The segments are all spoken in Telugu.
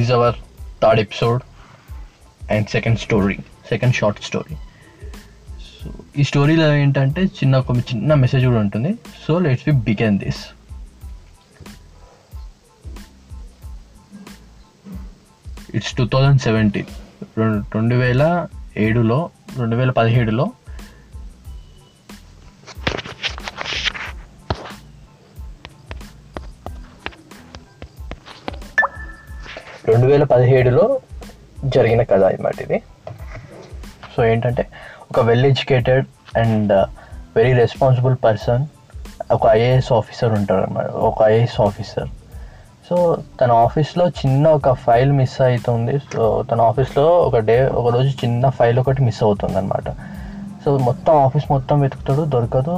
This our third episode and second story second short story so ఈ స్టోరీలో ఏంటంటే చిన్న ఒక చిన్న మెసేజ్ కూడా ఉంటుంది. So let's be begin this it's two thousand seventeen రెండు వేల ఏడులో రెండు వేల పదిహేడులో రెండు వేల పదిహేడులో జరిగిన కథ అన్నమాట ఇది. సో ఏంటంటే ఒక well educated and very responsible person ఒక ఐఏఎస్ ఆఫీసర్ ఉంటారు అనమాట ఒక ఐఏఎస్ ఆఫీసర్ సో తన ఆఫీస్లో చిన్న ఒక ఫైల్ మిస్ అవుతుంది సో తన ఆఫీస్లో ఒక డే ఒక రోజు చిన్న ఫైల్ ఒకటి మిస్ అవుతుంది అనమాట సో మొత్తం ఆఫీస్ మొత్తం వెతుకుతాడు దొరకదు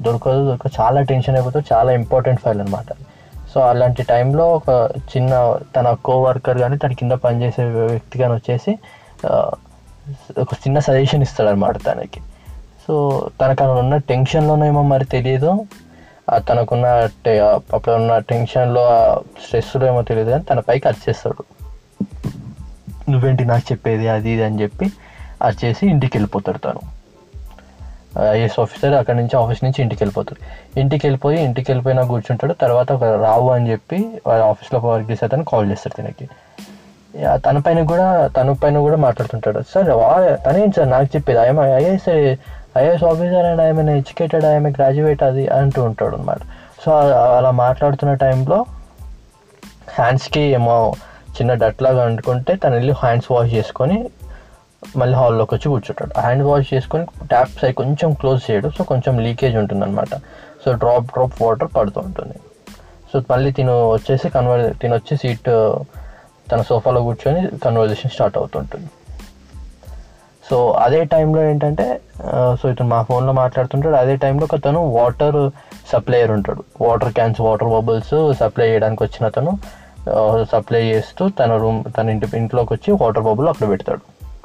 దొరకదు దొరకదు చాలా టెన్షన్ అయిపోతుంది చాలా ఇంపార్టెంట్ ఫైల్ అనమాట సో అలాంటి టైంలో ఒక చిన్న తన కో వర్కర్ కానీ తన కింద పనిచేసే వ్యక్తి కానీ వచ్చేసి ఒక చిన్న సజెషన్ ఇస్తాడనమాట తనకి. సో తనకు అక్కడ ఉన్న టెన్షన్లోనేమో మరి తెలియదు తనకున్న అప్పుడు ఉన్న టెన్షన్లో స్ట్రెస్లో ఏమో తెలియదు కానీ తన పైకి అరిచేస్తాడు నువ్వేంటి నాకు చెప్పేది అది ఇది అని చెప్పి అరిచేసి ఇంటికి వెళ్ళిపోతాడు తను. ఐఏఎస్ ఆఫీసర్ అక్కడ నుంచి ఆఫీస్ నుంచి ఇంటికి వెళ్ళిపోతాడు. ఇంటికి వెళ్ళిపోయి ఇంటికి వెళ్ళిపోయినా కూర్చుంటాడు. తర్వాత ఒక రావు అని చెప్పి వాళ్ళ ఆఫీస్లో వర్క్ చేసే అతను కాల్ చేస్తాడు తనకి. తన పైన కూడా తన పైన కూడా మాట్లాడుతుంటాడు. సార్ తనేం సార్? నాకు చెప్పేది I'm IAS IAS officer and ఆయన ఎడ్యుకేటెడ్ ఐఎమ్ గ్రాడ్యుయేట్ అది అంటూ ఉంటాడు అనమాట సో అలా మాట్లాడుతున్న టైంలో హ్యాండ్స్కి ఏమో చిన్న డట్ లాగా అంటుకుంటే తను వెళ్ళి హ్యాండ్స్ వాష్ చేసుకొని మళ్ళీ హాల్లోకి వచ్చి కూర్చుంటాడు. హ్యాండ్ వాష్ చేసుకొని ట్యాప్ అవి కొంచెం క్లోజ్ చేయడు. సో కొంచెం లీకేజ్ ఉంటుంది అనమాట సో డ్రాప్ డ్రాప్ వాటర్ పడుతూ ఉంటుంది. సో మళ్ళీ తిను వచ్చేసి కన్వర్ తిను వచ్చి సీట్ తన సోఫాలో కూర్చొని కన్వర్జేషన్ స్టార్ట్ అవుతుంటుంది. సో అదే టైంలో ఏంటంటే సో ఇతను మా ఫోన్లో మాట్లాడుతుంటాడు. అదే టైంలో ఒక తను వాటర్ సప్లయర్ ఉంటాడు. Water cans water bubbles supply చేయడానికి వచ్చిన అతను సప్లై చేస్తూ తన రూమ్ తన ఇంటి ఇంట్లోకి వచ్చి వాటర్ బబుల్ అక్కడ పెడతాడు.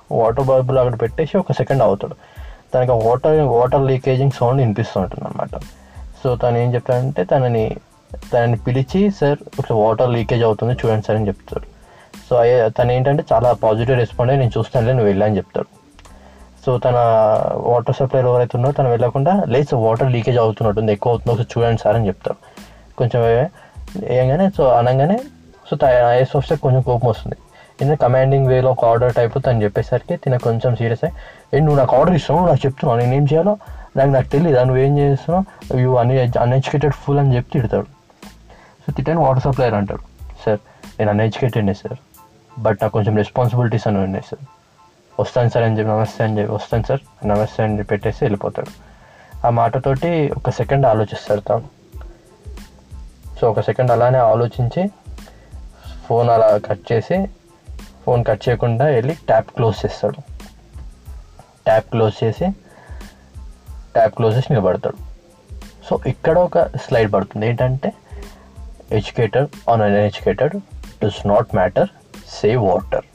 వాటర్ బల్బులు అక్కడ పెట్టేసి ఒక సెకండ్ అవుతాడు తనకి ఆ వాటర్ వాటర్ లీకేజింగ్ సౌండ్ వినిపిస్తూ ఉంటుంది అనమాట సో తను ఏం చెప్తాడంటే తనని తనని పిలిచి సార్ ఇట్లా వాటర్ లీకేజ్ అవుతుంది చూడండి సార్ అని చెప్తాడు సో అయ్యే తను ఏంటంటే చాలా పాజిటివ్ రెస్పాండ్ అయ్యి నేను చూస్తానులే నువ్వు వెళ్ళని చెప్తాడు సో తన వాటర్ సప్లై ఎవరైతే ఉన్నారో తను వెళ్ళకుండా లేదు వాటర్ లీకేజ్ అవుతున్నట్టుంది ఎక్కువ అవుతుంది ఒకసారి చూడండి సార్ అని చెప్తారు కొంచెం ఏంగానే సో అనగానే సో ఐఎస్ ఆఫీసర్ కొంచెం కోపం వస్తుంది ఇన్ కమాండింగ్ వేలో ఒక ఆర్డర్ టైప్ తను చెప్పేసరికి తిన కొంచెం సీరియస్ అయ్యి ఏ నువ్వు నాకు ఆర్డర్ ఇస్తావు నాకు చెప్తున్నావు నేను ఏం చేయాలో నాకు నాకు తెలియదు నువ్వు ఏం చేస్తున్నావు యూ అన్ అన్ఎడ్యుకేటెడ్ ఫుల్ అని చెప్పి తిడతాడు సో తిట్టాను వాటర్ సప్లైర్ అంటాడు సార్ నేను అన్ఎడ్యుకేటెడ్నే సార్ బట్ నాకు కొంచెం రెస్పాన్సిబిలిటీస్ అని ఉన్నాయి సార్ వస్తాను సార్ అని చెప్పి నమస్తే అని చెప్పి వస్తాను సార్ నమస్తే అని చెప్పి పెట్టేసి వెళ్ళిపోతాడు ఆ మాటతోటి ఒక సెకండ్ ఆలోచిస్తాడు తాను సో ఒక సెకండ్ అలానే ఆలోచించి ఫోన్ అలా కట్ చేసి ఫోన్ కట్ చేయకుండా వెళ్ళి ట్యాప్ క్లోజ్ చేస్తాడు. ట్యాప్ క్లోజ్ చేసి ట్యాప్ క్లోజ్ చేసి నిలబడతాడు. సో ఇక్కడ ఒక స్లైడ్ పడుతుంది. ఏంటంటే educated or uneducated does not matter save water.